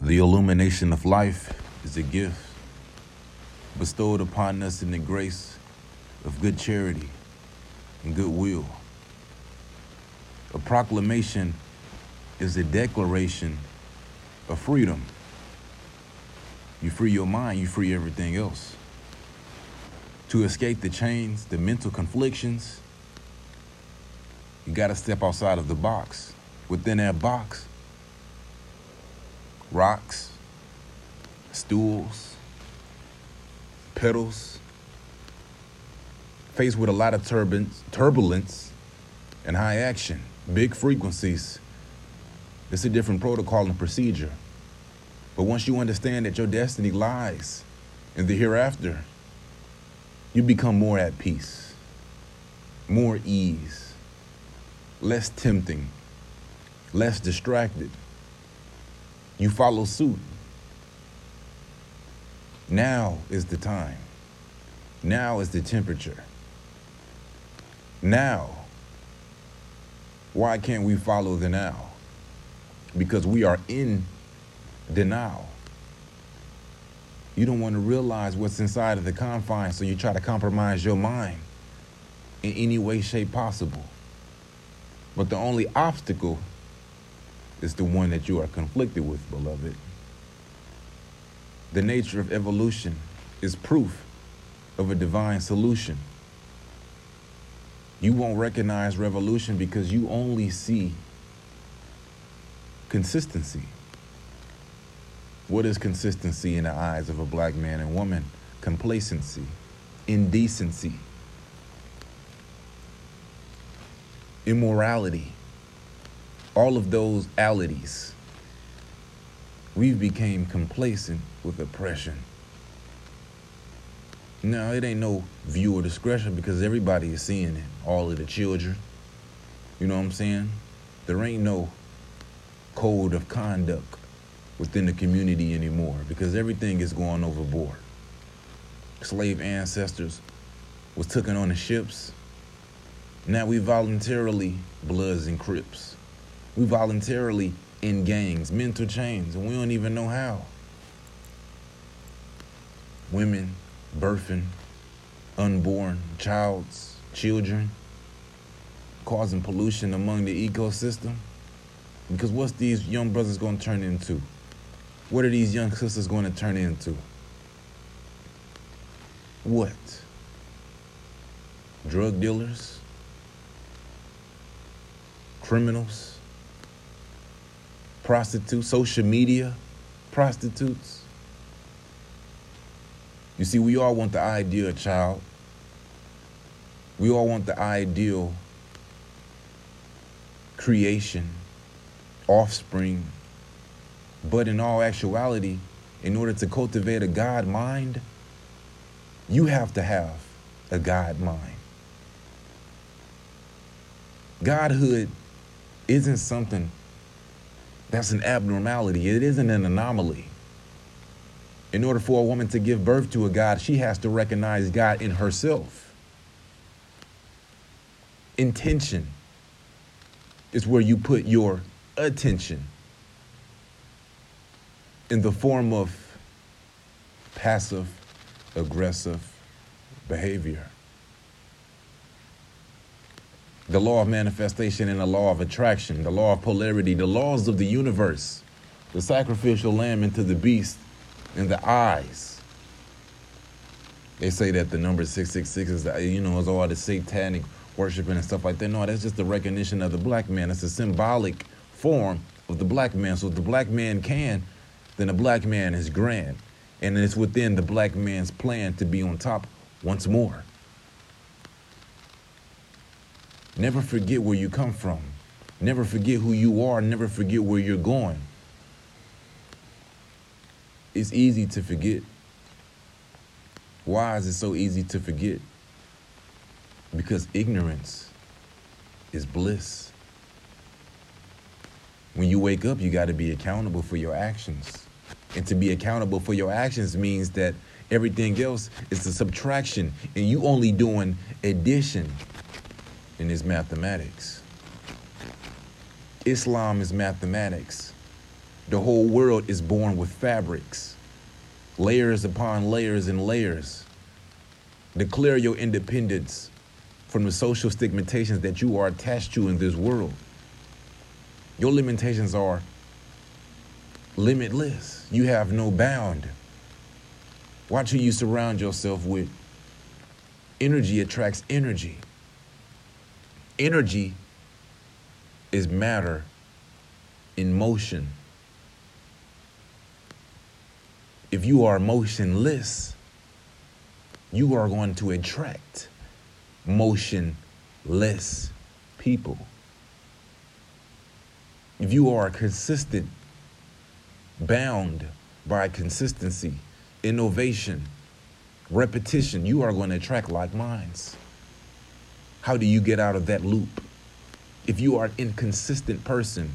The illumination of life is a gift bestowed upon us in the grace of good charity and goodwill. A proclamation is a declaration of freedom. You free your mind, you free everything else. To escape the chains, the mental conflictions, you got to step outside of the box. Within that box, rocks, stools, pedals, faced with a lot of turbulence, turbulence and high action, big frequencies. It's a different protocol and procedure. But once you understand that your destiny lies in the hereafter, you become more at peace, more ease, less tempting, less distracted. You follow suit. Now is the time. Now is the temperature. Now. Why can't we follow the now? Because we are in denial. You don't want to realize what's inside of the confines, so you try to compromise your mind in any way, shape possible. But the only obstacle is the one that you are conflicted with, beloved. The nature of evolution is proof of a divine solution. You won't recognize revolution because you only see consistency. What is consistency in the eyes of a black man and woman? Complacency, indecency, immorality, all of those alities. We've became complacent with oppression. Now it ain't no viewer discretion because everybody is seeing it. All of the children. You know what I'm saying? There ain't no code of conduct within the community anymore because everything is going overboard. Slave ancestors was taken on the ships. Now we voluntarily Bloods and Crips. We voluntarily in gangs, mental chains, and we don't even know how. Women birthing unborn childs, children, causing pollution among the ecosystem. Because what's these young brothers going to turn into? What are these young sisters going to turn into? What? Drug dealers? Criminals? Prostitutes? Social media? Prostitutes? You see, we all want the ideal child. We all want the ideal creation, offspring. But in all actuality, in order to cultivate a God mind, you have to have a God mind. Godhood isn't something that's an abnormality, it isn't an anomaly. In order for a woman to give birth to a God, she has to recognize God in herself. Intention is where you put your attention in the form of passive aggressive behavior. The law of manifestation and the law of attraction, the law of polarity, the laws of the universe, the sacrificial lamb into the beast and the eyes. They say that the number 666 is, you know, is all the satanic worshiping and stuff like that. No, that's just the recognition of the black man. It's a symbolic form of the black man. So if the black man can, then the black man is grand. And it's within the black man's plan to be on top once more. Never forget where you come from. Never forget who you are. Never forget where you're going it's easy to forget. Why is it so easy to forget? Because ignorance is bliss. When you wake up, you got to be accountable for your actions. And to be accountable for your actions means that everything else is a subtraction, and you only doing addition in this mathematics. Islam is mathematics. The whole world is born with fabrics, layers upon layers and layers. Declare your independence from the social stigmatizations that you are attached to in this world. Your limitations are limitless. You have no bound. Watch who you surround yourself with. Energy attracts energy. Energy is matter in motion. If you are motionless, you are going to attract motionless people. If you are consistent, bound by consistency, innovation, repetition, you are going to attract like minds. How do you get out of that loop? If you are an inconsistent person,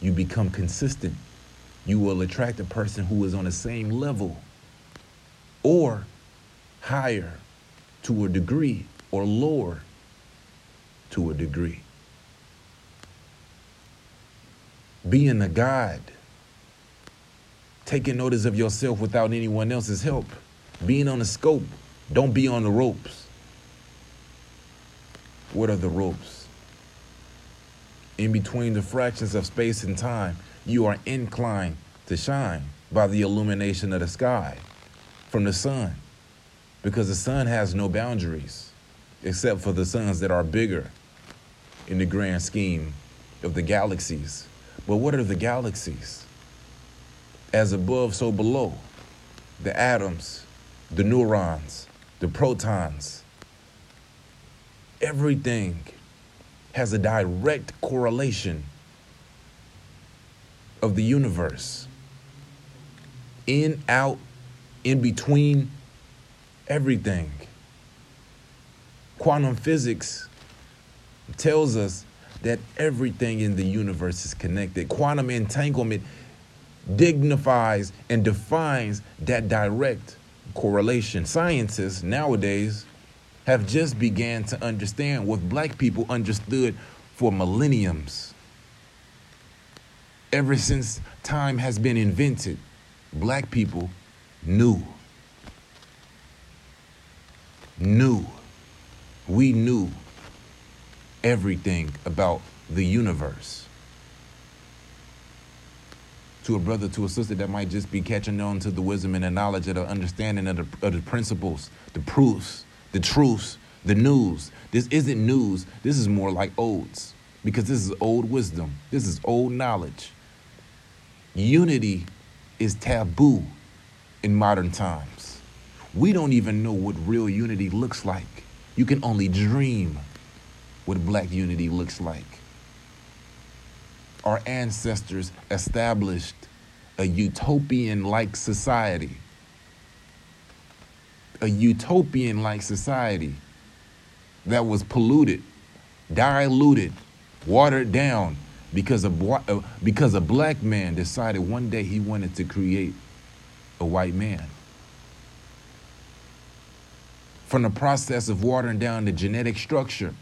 you become consistent. You will attract a person who is on the same level or higher to a degree or lower to a degree. Being a guide, taking notice of yourself without anyone else's help, being on the scope, don't be on the ropes. What are the ropes? In between the fractions of space and time, you are inclined to shine by the illumination of the sky from the sun because the sun has no boundaries except for the suns that are bigger in the grand scheme of the galaxies. But what are the galaxies? As above, so below. The atoms, the neurons, the protons. Everything has a direct correlation of the universe. In, out, in between, everything. Quantum physics tells us that everything in the universe is connected. Quantum entanglement dignifies and defines that direct correlation. Scientists nowadays have just began to understand what black people understood for millenniums. Ever since time has been invented, black people knew. Knew. We knew everything about the universe. To a brother, to a sister that might just be catching on to the wisdom and the knowledge of the understanding of the, of the principles, the proofs, the truths, the news. This isn't news. This is more like odes because this is old wisdom. This is old knowledge. Unity is taboo in modern times. We don't even know what real unity looks like. You can only dream what black unity looks like. Our ancestors established a utopian like society. A utopian like society that was polluted, diluted, watered down because a, uh, because a black man decided one day he wanted to create a white man. From the process of watering down the genetic structure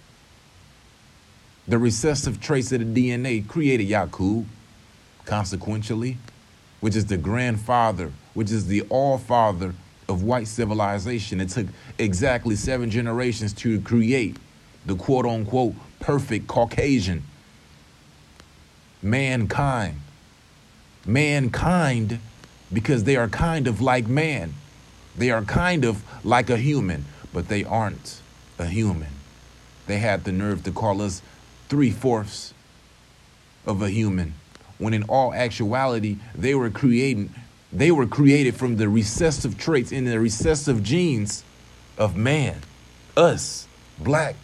the recessive traits of the DNA created Yakub, consequentially, which is the grandfather, which is the all father of white civilization. It took exactly seven generations to create the quote unquote perfect Caucasian. Mankind. Mankind, because they are kind of like man. They are kind of like a human, but they aren't a human. They had the nerve to call us three fourths of a human, when in all actuality, they were creating, they were created from the recessive traits in the recessive genes of man, us, black.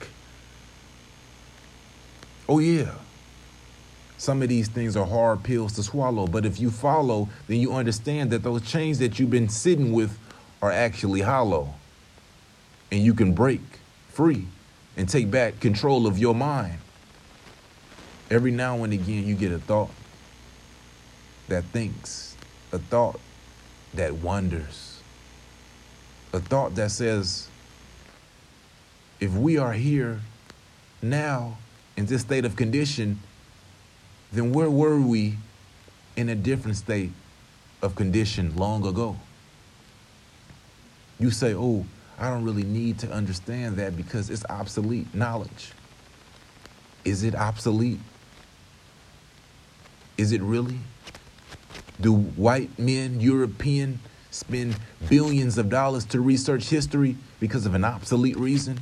Oh, yeah. Some of these things are hard pills to swallow, but if you follow, then you understand that those chains that you've been sitting with are actually hollow. And you can break free and take back control of your mind. Every now and again, you get a thought that thinks, a thought that wonders, a thought that says, if we are here now in this state of condition, then where were we in a different state of condition long ago. You say, oh, I don't really need to understand that because it's obsolete knowledge. Is it obsolete? Is it really? Do white men, European, spend billions of dollars to research history because of an obsolete reason?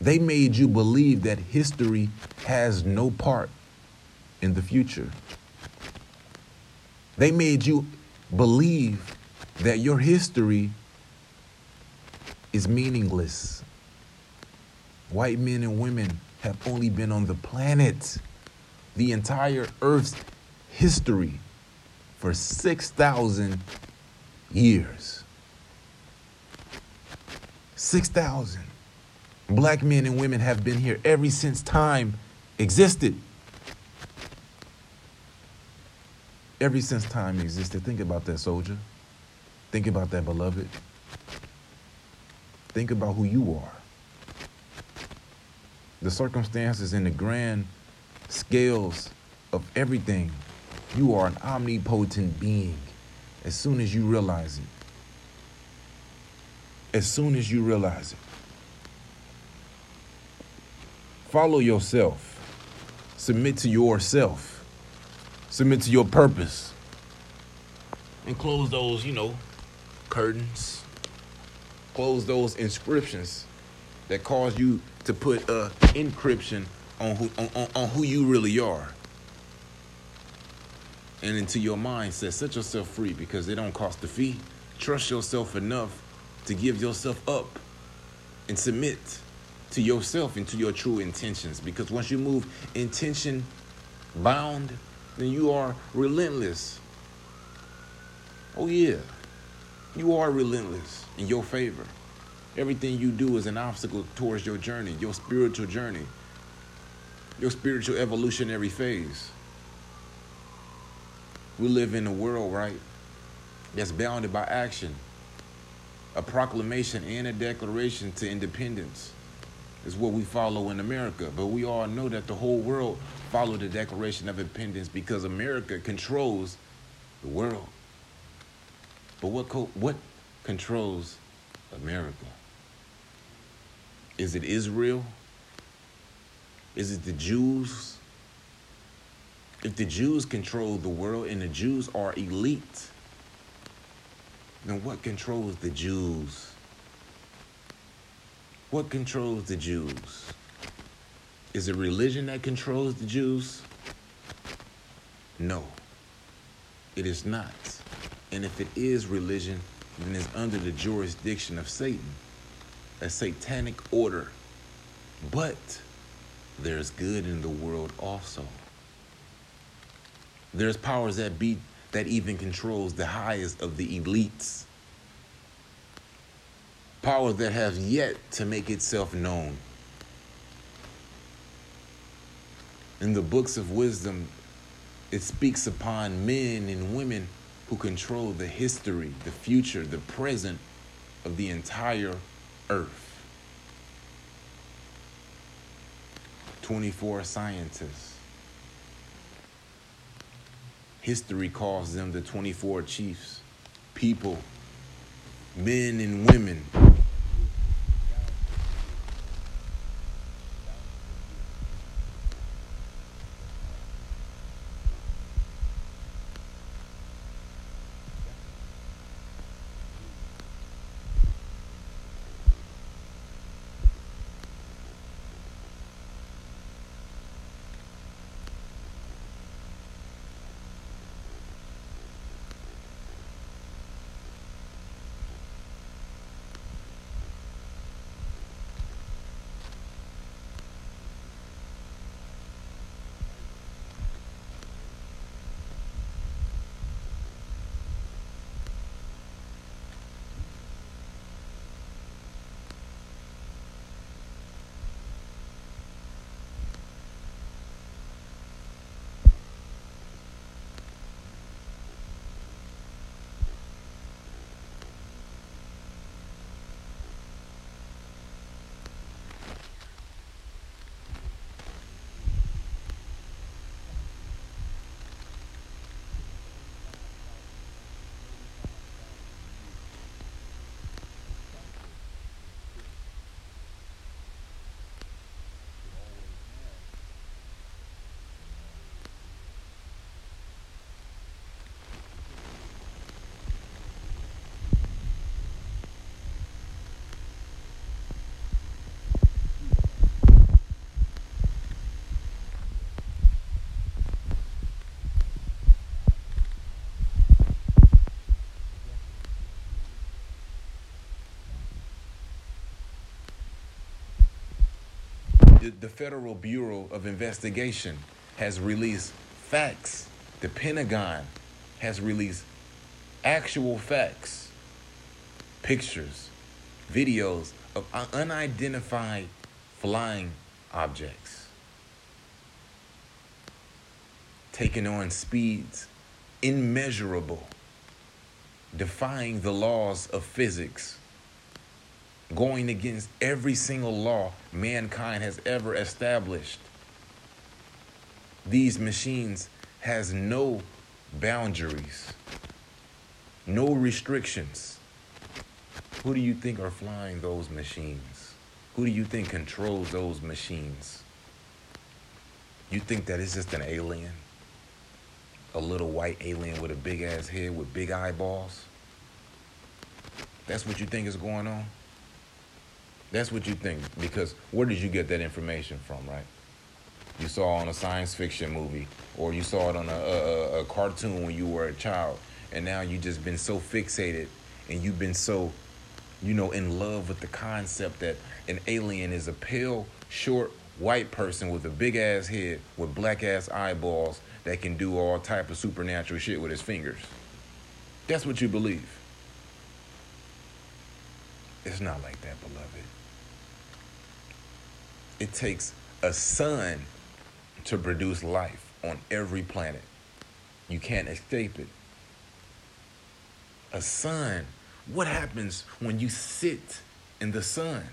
They made you believe that history has no part in the future. They made you believe that your history is meaningless. White men and women have only been on the planet, the entire Earth's history, for 6,000 years. 6,000. Black men and women have been here ever since time existed. Ever since time existed. Think about that, soldier. Think about that, beloved. Think about who you are. The circumstances and the grand scales of everything. You are an omnipotent being as soon as you realize it. As soon as you realize it. Follow yourself. Submit to yourself. Submit to your purpose. And close those, you know, curtains. Close those inscriptions that cause you to put a encryption on who on, on, on who you really are. And into your mindset, set yourself free because it don't cost a fee. Trust yourself enough to give yourself up and submit to yourself and to your true intentions. Because once you move intention bound, then you are relentless. Oh, yeah. You are relentless in your favor. Everything you do is an obstacle towards your journey, your spiritual journey, your spiritual evolutionary phase. We live in a world, right, that's bounded by action, a proclamation and a declaration to independence is what we follow in America. But we all know that the whole world followed the Declaration of Independence because America controls the world. But what co- what controls America? Is it Israel? Is it the Jews? If the Jews control the world and the Jews are elite, then what controls the Jews? What controls the Jews? Is it religion that controls the Jews? No, it is not. And if it is religion, then it's under the jurisdiction of Satan, a satanic order. But there's good in the world also. There's powers that be that even controls the highest of the elites Powers that have yet to make itself known. In the books of wisdom, it speaks upon men and women who control the history, the future, the present of the entire earth. 24 scientists. History calls them the 24 chiefs, people, men and women the, the Federal Bureau of Investigation has released facts. The Pentagon has released actual facts, pictures, videos of unidentified flying objects taking on speeds immeasurable, defying the laws of physics, going against every single law mankind has ever established. These machines has no boundaries, no restrictions. Who do you think are flying those machines? Who do you think controls those machines? You think that it's just an alien? A little white alien with a big ass head with big eyeballs? That's what you think is going on? That's what you think. Because where did you get that information from, right? You saw it on a science fiction movie, or you saw it on a, a, a cartoon when you were a child, and now you just been so fixated and you've been so, you know, in love with the concept that an alien is a pale, short, white person with a big ass head with black ass eyeballs that can do all type of supernatural shit with his fingers. That's what you believe. It's not like that, beloved. It takes a sun to produce life on every planet. You can't escape it. A sun. What happens when you sit in the sun?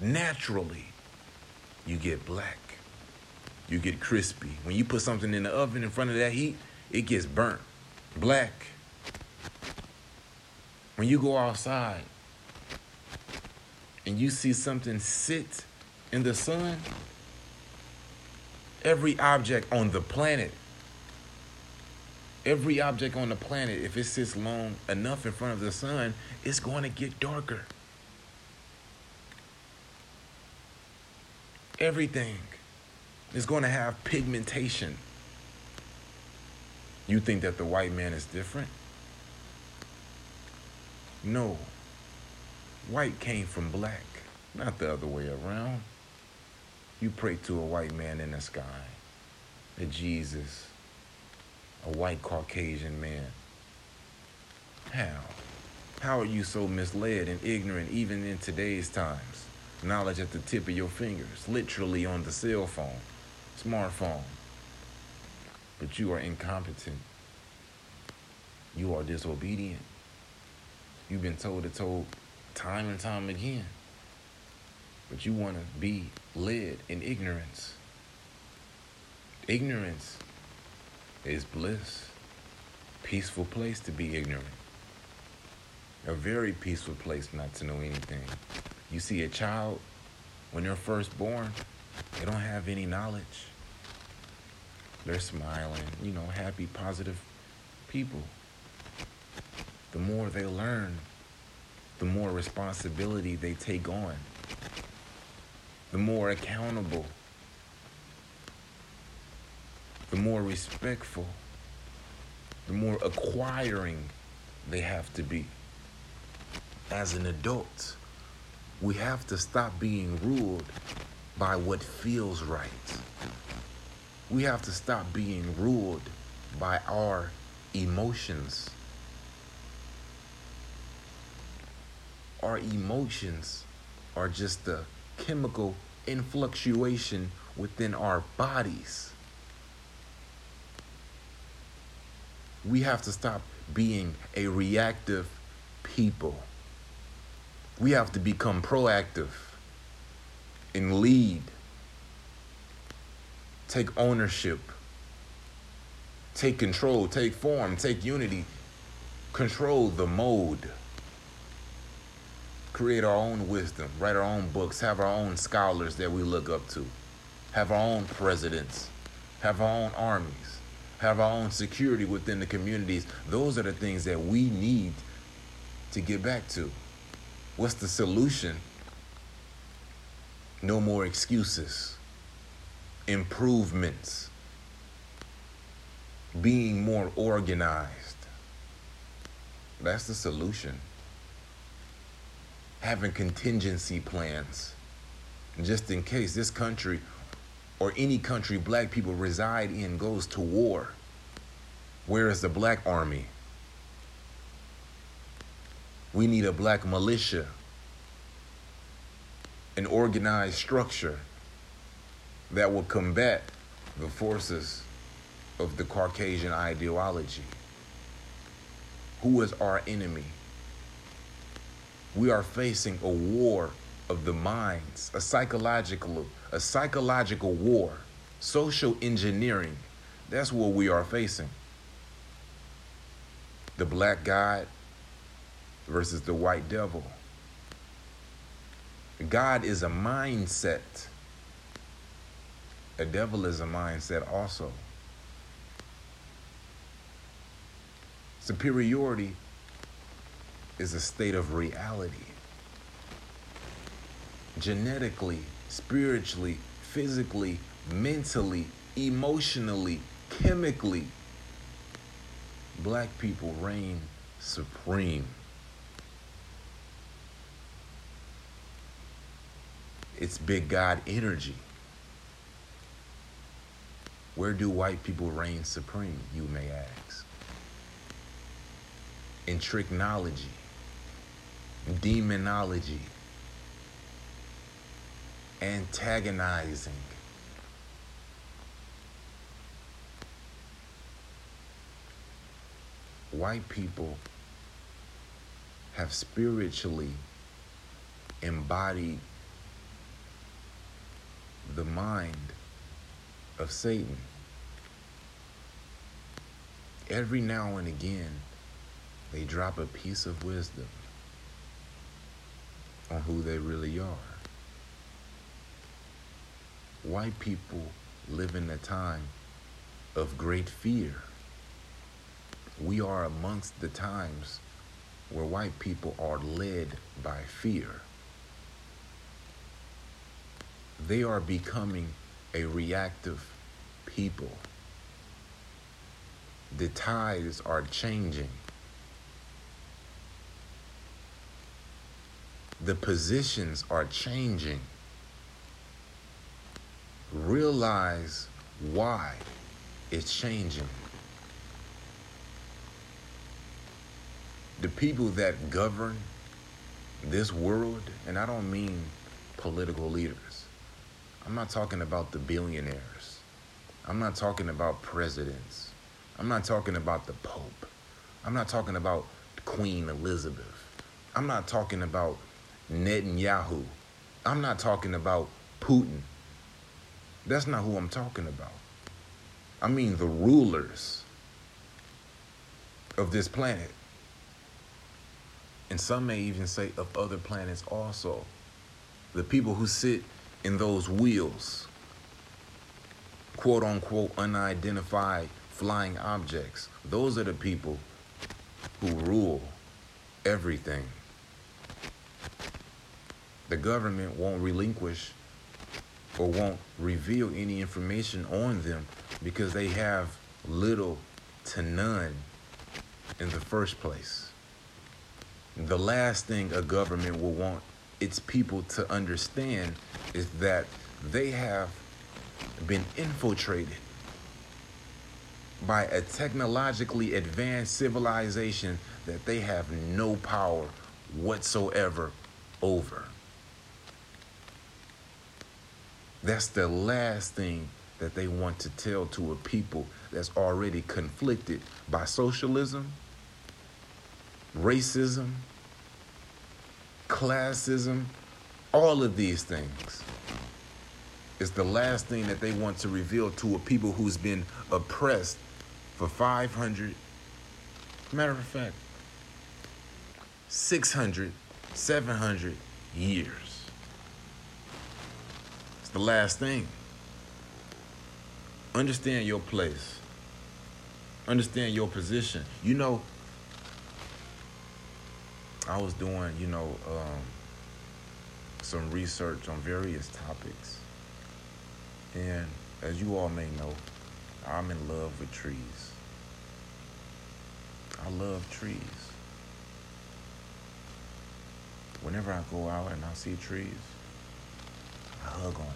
Naturally, you get black. You get crispy. When you put something in the oven in front of that heat, it gets burnt. Black. When you go outside and you see something sit in the sun, every object on the planet, every object on the planet, if it sits long enough in front of the sun, it's going to get darker. Everything is going to have pigmentation. You think that the white man is different? No. White came from black, not the other way around. You pray to a white man in the sky, a Jesus, a white Caucasian man. How? How are you so misled and ignorant even in today's times? Knowledge at the tip of your fingers, literally on the cell phone, smartphone. But you are incompetent. You are disobedient. You've been told it told time and time again. But you want to be led in ignorance. Ignorance is bliss. Peaceful place to be ignorant. A very peaceful place not to know anything. You see a child, when they're first born, they don't have any knowledge. They're smiling, you know, happy, positive people. The more they learn, the more responsibility they take on the more accountable, the more respectful, the more acquiring they have to be. As an adult, we have to stop being ruled by what feels right. We have to stop being ruled by our emotions. Our emotions are just the chemical influctuation within our bodies. We have to stop being a reactive people. We have to become proactive and lead. Take ownership. Take control. Take form. Take unity. Control the mode create our own wisdom, write our own books, have our own scholars that we look up to, have our own presidents, have our own armies, have our own security within the communities. Those are the things that we need to get back to. What's the solution? No more excuses, improvements, being more organized. That's the solution having contingency plans, just in case this country or any country black people reside in goes to war. Where is the black army? We need a black militia, an organized structure that will combat the forces of the Caucasian ideology. Who is our enemy? We are facing a war of the minds, a psychological, a psychological war, social engineering. That's what we are facing. The black God versus the white devil. God is a mindset. A devil is a mindset also. Superiority is a state of reality. Genetically, spiritually, physically, mentally, emotionally, chemically, black people reign supreme. It's big God energy. Where do white people reign supreme, you may ask? In tricknology, demonology, antagonizing. White people have spiritually embodied the mind of Satan. Every now and again, they drop a piece of wisdom on who they really are. White people live in a time of great fear. We are amongst the times where white people are led by fear. They are becoming a reactive people. The tides are changing. The positions are changing. Realize why it's changing. The people that govern this world, and I don't mean political leaders, I'm not talking about the billionaires. I'm not talking about presidents. I'm not talking about the Pope. I'm not talking about Queen Elizabeth. I'm not talking about Netanyahu. I'm not talking about Putin. That's not who I'm talking about. I mean the rulers of this planet. And some may even say of other planets also. The people who sit in those wheels, quote unquote, unidentified flying objects. Those are the people who rule everything. The government won't relinquish or won't reveal any information on them because they have little to none in the first place. The last thing a government will want its people to understand is that they have been infiltrated by a technologically advanced civilization that they have no power whatsoever over. That's the last thing that they want to tell to a people that's already conflicted by socialism, racism, classism, all of these things is the last thing that they want to reveal to a people who's been oppressed for 500, matter of fact, 600, 700 years. The last thing. Understand your place. Understand your position. You know, I was doing, you know, um, some research on various topics. And as you all may know, I'm in love with trees. I love trees. Whenever I go out and I see trees, I hug on them.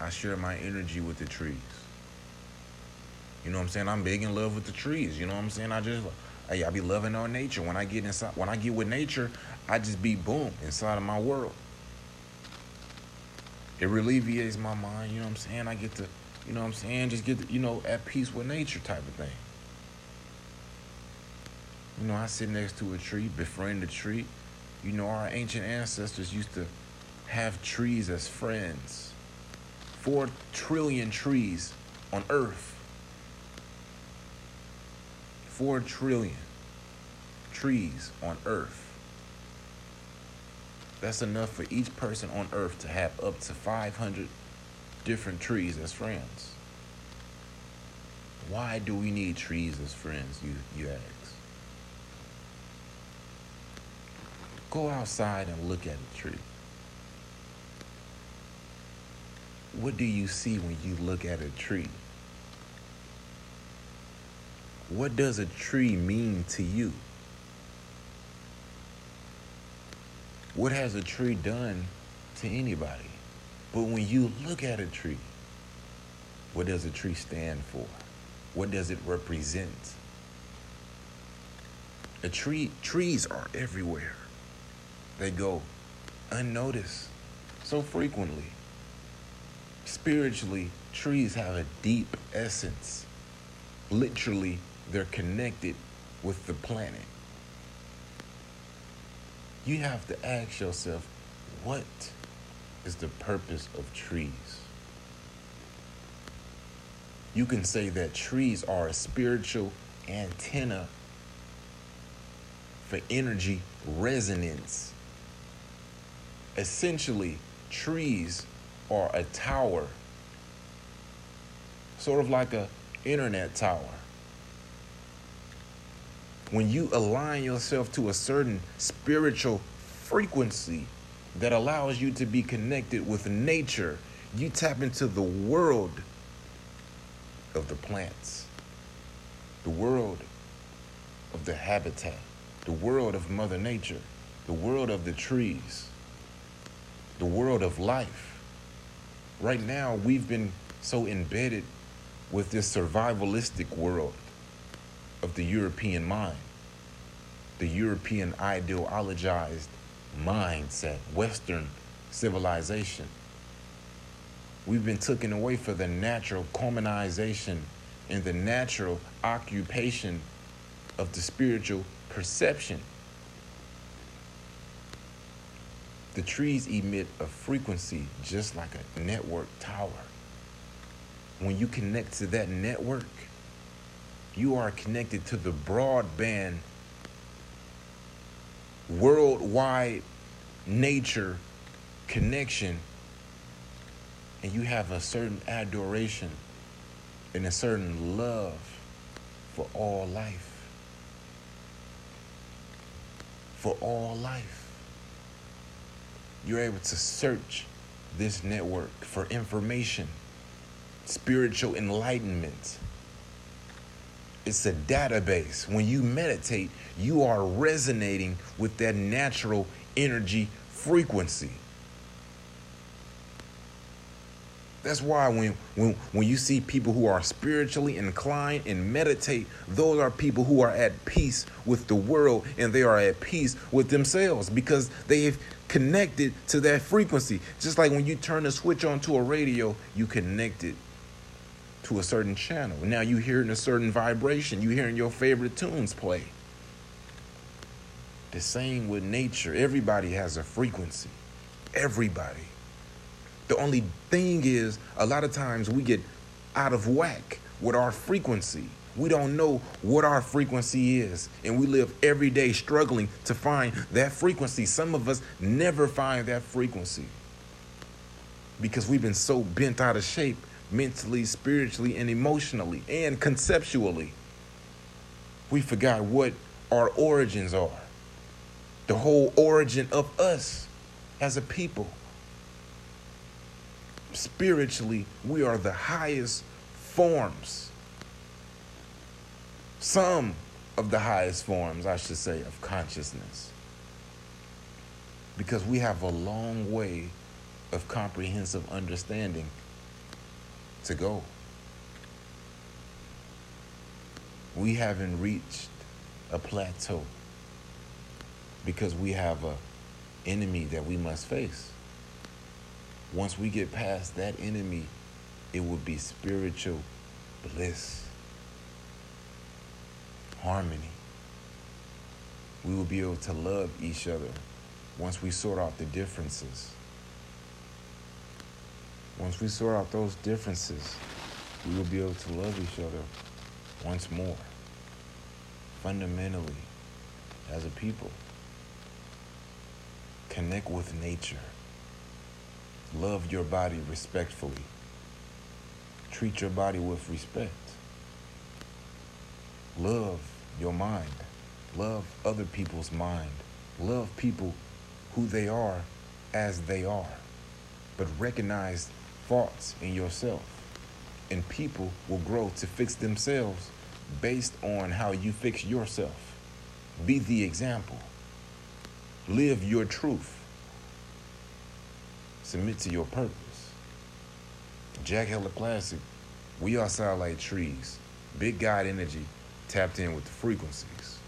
I share my energy with the trees. You know what I'm saying? I'm big in love with the trees. You know what I'm saying? I just, hey, I be loving on nature. When I get inside, when I get with nature, I just be boom inside of my world. It alleviates my mind. You know what I'm saying? I get to, you know what I'm saying? Just get, to, you know, at peace with nature type of thing. You know, I sit next to a tree, befriend the tree. You know, our ancient ancestors used to have trees as friends. Four trillion trees on Earth. Four trillion trees on Earth. That's enough for each person on Earth to have up to 500 different trees as friends. Why do we need trees as friends, you, you ask? Go outside and look at a tree. What do you see when you look at a tree? What does a tree mean to you? What has a tree done to anybody? But when you look at a tree, what does a tree stand for? What does it represent? A tree trees are everywhere. They go unnoticed so frequently. Spiritually, trees have a deep essence. Literally, they're connected with the planet. You have to ask yourself, what is the purpose of trees? You can say that trees are a spiritual antenna for energy resonance essentially trees are a tower. Sort of like a internet tower. When you align yourself to a certain spiritual frequency that allows you to be connected with nature you tap into the world of the plants the world of the habitat the world of mother nature the world of the trees the world of life. Right now, we've been so embedded with this survivalistic world of the European mind, the European ideologized mindset, Western civilization. We've been taken away for the natural commonization and the natural occupation of the spiritual perception. The trees emit a frequency just like a network tower. When you connect to that network, you are connected to the broadband, worldwide nature connection, and you have a certain adoration and a certain love for all life. For all life you're able to search this network for information, spiritual enlightenment. It's a database. When you meditate, you are resonating with that natural energy frequency. That's why when, when, when you see people who are spiritually inclined and meditate, those are people who are at peace with the world and they are at peace with themselves because they've connected to that frequency. Just like when you turn a switch onto a radio, you connect it to a certain channel. Now you're hearing a certain vibration, You're hearing your favorite tunes play. The same with nature. Everybody has a frequency. Everybody. The only thing is, a lot of times we get out of whack with our frequency. We don't know what our frequency is, and we live every day struggling to find that frequency. Some of us never find that frequency because we've been so bent out of shape mentally, spiritually, and emotionally, and conceptually. We forgot what our origins are, the whole origin of us as a people spiritually, we are the highest forms. Some of the highest forms, I should say, of consciousness. because we have a long way of comprehensive understanding to go. We haven't reached a plateau because we have a enemy that we must face. Once we get past that enemy, it will be spiritual bliss, harmony. We will be able to love each other once we sort out the differences. Once we sort out those differences, we will be able to love each other once more, fundamentally, as a people. Connect with nature. Love your body respectfully. Treat your body with respect. Love your mind. Love other people's mind. Love people who they are as they are. But recognize faults in yourself. And people will grow to fix themselves based on how you fix yourself. Be the example. Live your truth. Submit to your purpose. Jack Hella Classic, we all sound like trees. Big God energy tapped in with the frequencies.